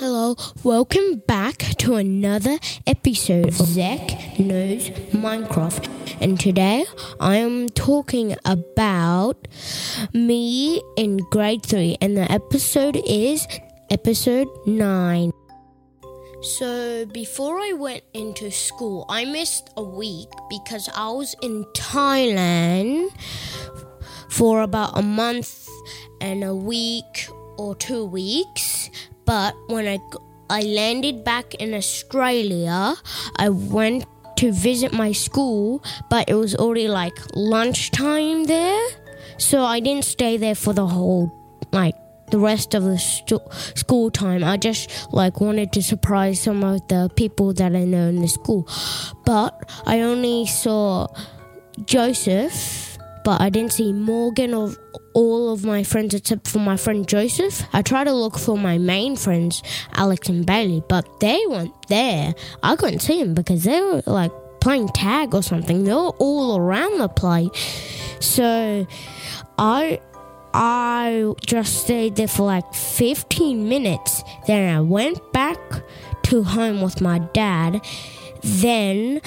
Hello, welcome back to another episode of Zach Knows Minecraft. And today I am talking about me in grade 3, and the episode is episode 9. So, before I went into school, I missed a week because I was in Thailand for about a month and a week or two weeks. But when I, I landed back in Australia, I went to visit my school, but it was already like lunchtime there. So I didn't stay there for the whole, like, the rest of the school time. I just like wanted to surprise some of the people that I know in the school. But I only saw Joseph, but I didn't see Morgan or all of my friends except for my friend Joseph. I tried to look for my main friends, Alex and Bailey, but they weren't there. I couldn't see them because they were like playing tag or something. They were all around the place. So I I just stayed there for like 15 minutes. Then I went back to home with my dad. Then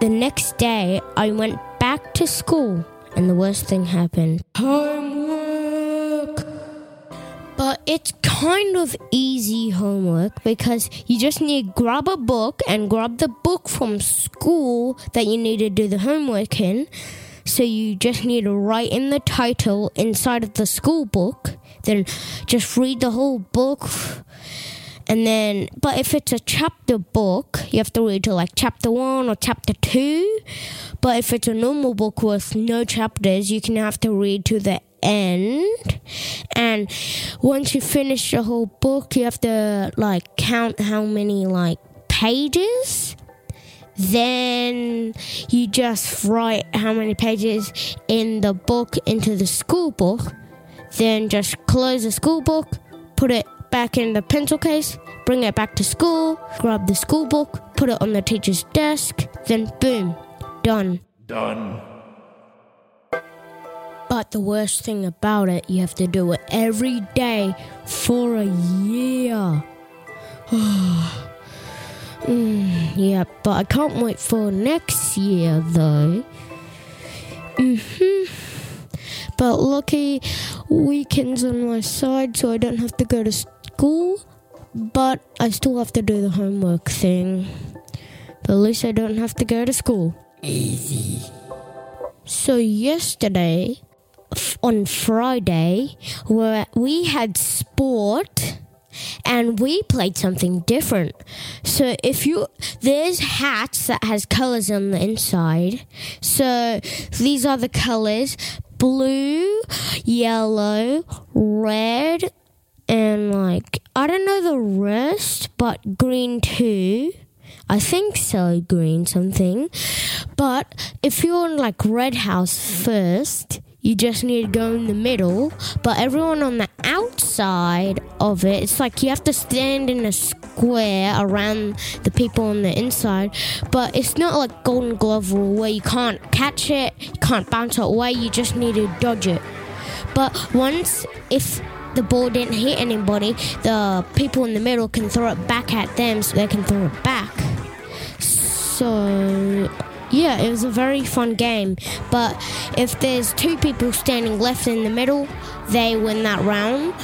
the next day, I went back to school, and the worst thing happened homework. But it's kind of easy homework because you just need to grab a book and grab the book from school that you need to do the homework in. So you just need to write in the title inside of the school book, then just read the whole book. And then, but if it's a chapter book, you have to read to like chapter one or chapter two. But if it's a normal book with no chapters, you can have to read to the end. And once you finish the whole book, you have to like count how many like pages then you just write how many pages in the book into the school book. Then just close the school book, put it back in the pencil case, bring it back to school, grab the school book, put it on the teacher's desk, then boom, done. Done. But the worst thing about it, you have to do it every day for a year. Mm, yeah, but I can't wait for next year though. hmm But lucky weekends on my side, so I don't have to go to school. But I still have to do the homework thing. But at least I don't have to go to school. Easy. So yesterday, on Friday, where we had sport and we played something different. So if you there's hats that has colors on the inside. So these are the colors: blue, yellow, red, and like I don't know the rest, but green too. I think so, green something. But if you're in like red house first, you just need to go in the middle. But everyone on the outside of it, it's like you have to stand in a square around the people on the inside. But it's not like Golden Glove rule where you can't catch it, you can't bounce it away, you just need to dodge it. But once, if the ball didn't hit anybody, the people in the middle can throw it back at them so they can throw it back. So, yeah, it was a very fun game. But if there's two people standing left in the middle, they win that round.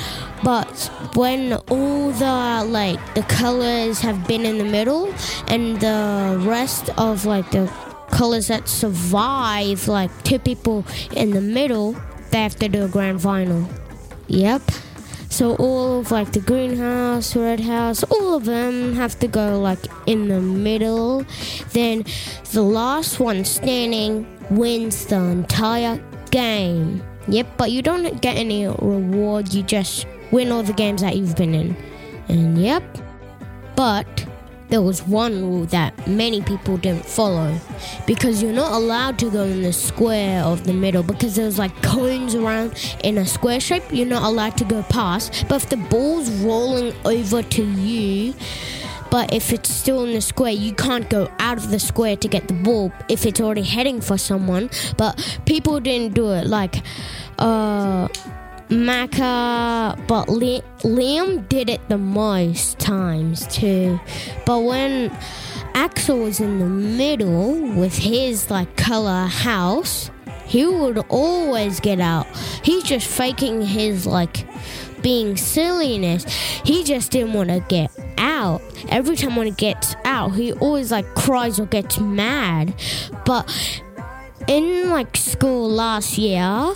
But when all the like the colors have been in the middle and the rest of like the colors that survive, like two people in the middle, they have to do a grand final. Yep. So all of like the greenhouse, red house, all of them have to go like in the middle. Then the last one standing wins the entire game. Yep, but you don't get any reward. You just win all the games that you've been in. And yep. But there was one rule that many people didn't follow. Because you're not allowed to go in the square of the middle because there's like cones around in a square shape. You're not allowed to go past. But if the ball's rolling over to you but if it's still in the square you can't go out of the square to get the ball if it's already heading for someone. But people didn't do it. Like uh Macca, but Li- Liam did it the most times too. But when Axel was in the middle with his like color house, he would always get out. He's just faking his like being silliness. He just didn't want to get out. Every time when he gets out, he always like cries or gets mad. But in like school last year,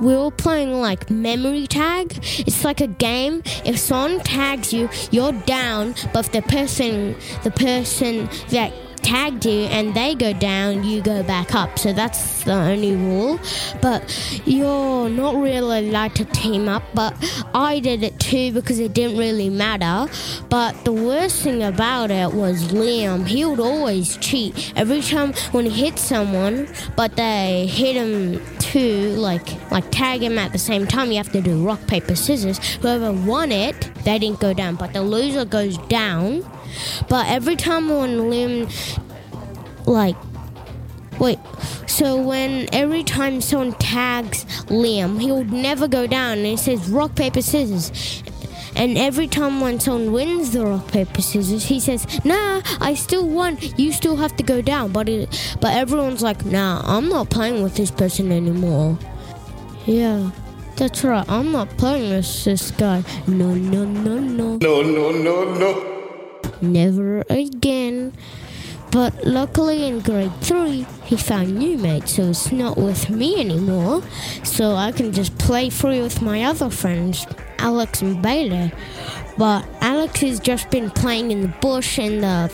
we were playing like memory tag. It's like a game. If someone tags you, you're down, but if the person the person that tagged you and they go down, you go back up. So that's the only rule. But you're not really allowed to team up. But I did it too because it didn't really matter. But the worst thing about it was Liam. He would always cheat. Every time when he hit someone, but they hit him too, like like tag him at the same time, you have to do rock, paper, scissors. Whoever won it, they didn't go down. But the loser goes down. But every time when Liam, like, wait, so when every time someone tags Liam, he would never go down and he says rock, paper, scissors. And every time when someone wins the rock, paper, scissors, he says, nah, I still won. You still have to go down. But, it, but everyone's like, nah, I'm not playing with this person anymore. Yeah. That's right. I'm not playing with this guy. No, no, no, no. No, no, no, no. Never again. But luckily in grade 3, he found new mates, so it's not with me anymore. So I can just play free with my other friends, Alex and Bailey. But Alex has just been playing in the bush in the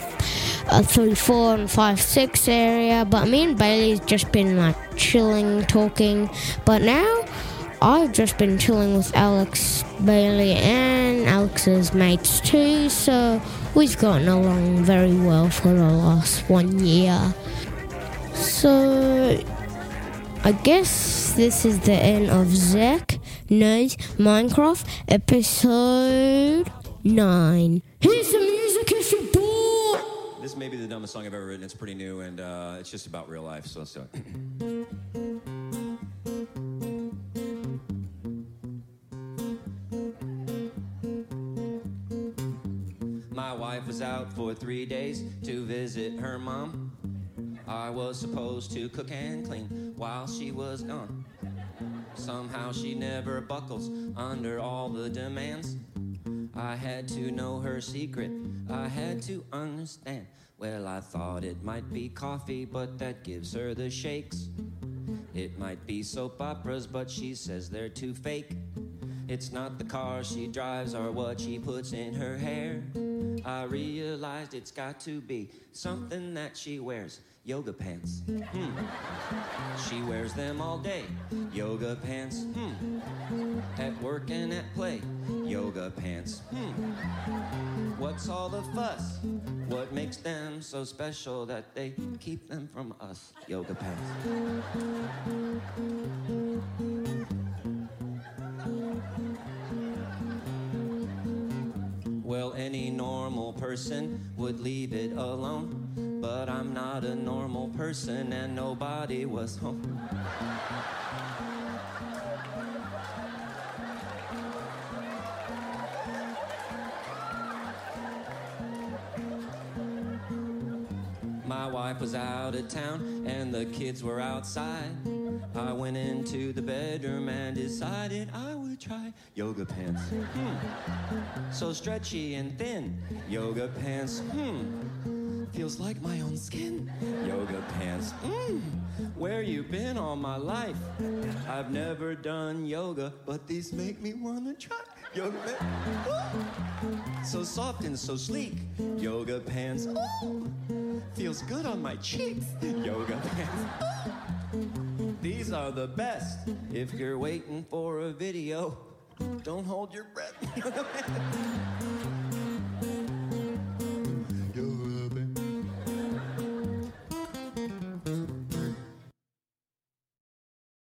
uh, 3 4 and 5 6 area. But me and Bailey's just been like chilling, talking. But now I've just been chilling with Alex, Bailey, and Alex's mates too. So we've gotten along very well for the last one year. So I guess this is the end of Zach Knows Minecraft episode 9. Here's some music if you're! This may be the dumbest song I've ever written. It's pretty new and uh, it's just about real life, so let's do it. My wife was out for three days to visit her mom. I was supposed to cook and clean while she was gone. Somehow she never buckles under all the demands. I had to know her secret, I had to understand. Well, I thought it might be coffee, but that gives her the shakes. It might be soap operas, but she says they're too fake. It's not the car she drives or what she puts in her hair. I realized it's got to be something that she wears. Yoga pants. Hmm. She wears them all day. Yoga pants. Hmm. At work and at play. Yoga pants. Hmm. What's all the fuss? What makes them so special that they keep them from us? Yoga pants. Person would leave it alone. But I'm not a normal person and nobody was home. My wife was out of town and the kids were outside. I went into the bedroom and decided I try yoga pants. Hmm. So stretchy and thin. Yoga pants. Hmm. Feels like my own skin. Yoga pants. Mm. Where you been all my life? I've never done yoga, but these make me wanna try. Yoga pants. Ooh. So soft and so sleek. Yoga pants. Ooh. Feels good on my cheeks. Yoga pants. These are the best. If you're waiting for a video, don't hold your breath.